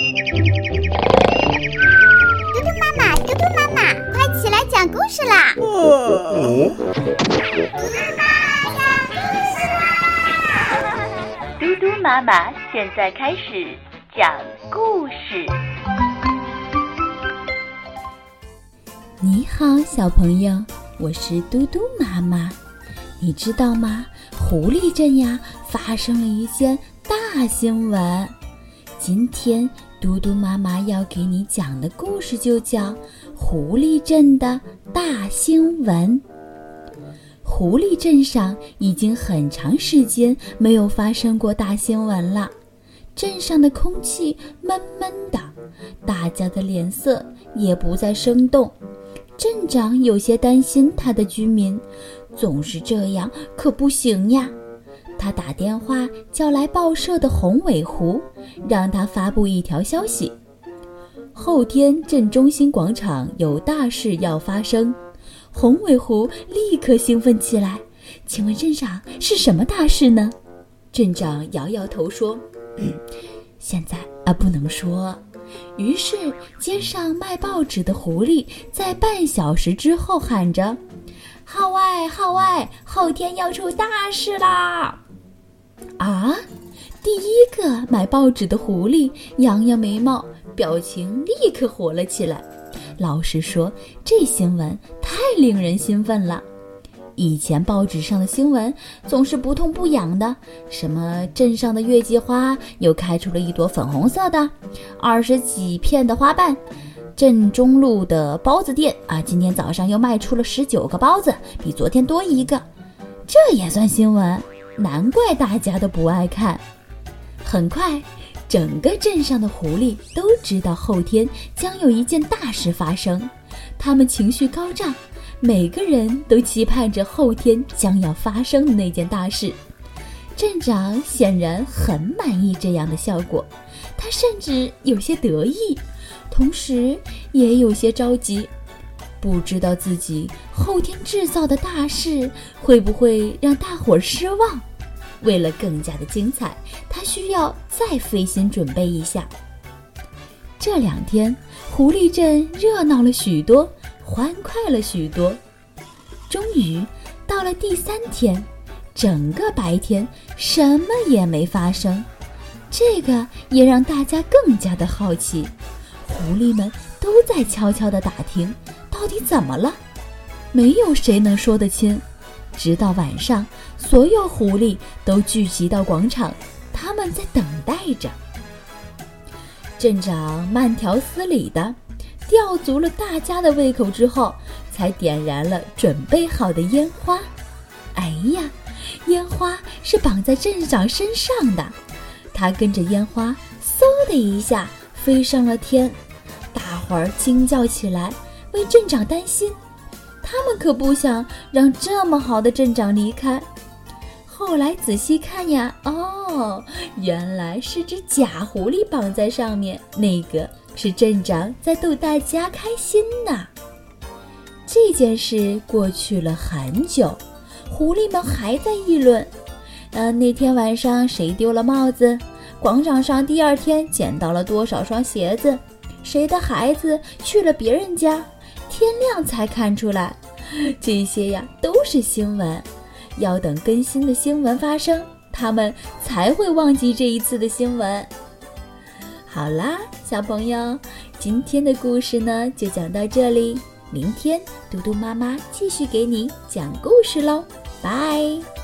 嘟嘟妈妈，嘟嘟妈妈，快起来讲故事啦！哦，嘟嘟妈妈现在开始讲故事。你好，小朋友，我是嘟嘟妈妈。你知道吗？狐狸镇呀，发生了一件大新闻。今天嘟嘟妈妈要给你讲的故事就叫《狐狸镇的大新闻》。狐狸镇上已经很长时间没有发生过大新闻了，镇上的空气闷闷的，大家的脸色也不再生动。镇长有些担心他的居民。总是这样可不行呀！他打电话叫来报社的红尾狐，让他发布一条消息：后天镇中心广场有大事要发生。红尾狐立刻兴奋起来：“请问镇长是什么大事呢？”镇长摇摇头说：“ 现在啊，不能说。”于是街上卖报纸的狐狸在半小时之后喊着。号外号外！后天要出大事啦！啊！第一个买报纸的狐狸扬扬眉毛，表情立刻活了起来。老实说，这新闻太令人兴奋了。以前报纸上的新闻总是不痛不痒的，什么镇上的月季花又开出了一朵粉红色的，二十几片的花瓣。镇中路的包子店啊，今天早上又卖出了十九个包子，比昨天多一个，这也算新闻？难怪大家都不爱看。很快，整个镇上的狐狸都知道后天将有一件大事发生，他们情绪高涨，每个人都期盼着后天将要发生的那件大事。镇长显然很满意这样的效果，他甚至有些得意。同时也有些着急，不知道自己后天制造的大事会不会让大伙失望。为了更加的精彩，他需要再费心准备一下。这两天，狐狸镇热闹了许多，欢快了许多。终于到了第三天，整个白天什么也没发生，这个也让大家更加的好奇。狐狸们都在悄悄地打听，到底怎么了？没有谁能说得清。直到晚上，所有狐狸都聚集到广场，他们在等待着。镇长慢条斯理地吊足了大家的胃口之后，才点燃了准备好的烟花。哎呀，烟花是绑在镇长身上的，他跟着烟花，嗖的一下飞上了天。大伙儿惊叫起来，为镇长担心。他们可不想让这么好的镇长离开。后来仔细看呀，哦，原来是只假狐狸绑在上面，那个是镇长在逗大家开心呢。这件事过去了很久，狐狸们还在议论：呃，那天晚上谁丢了帽子？广场上第二天捡到了多少双鞋子？谁的孩子去了别人家？天亮才看出来，这些呀都是新闻。要等更新的新闻发生，他们才会忘记这一次的新闻。好啦，小朋友，今天的故事呢就讲到这里。明天嘟嘟妈妈继续给你讲故事喽，拜。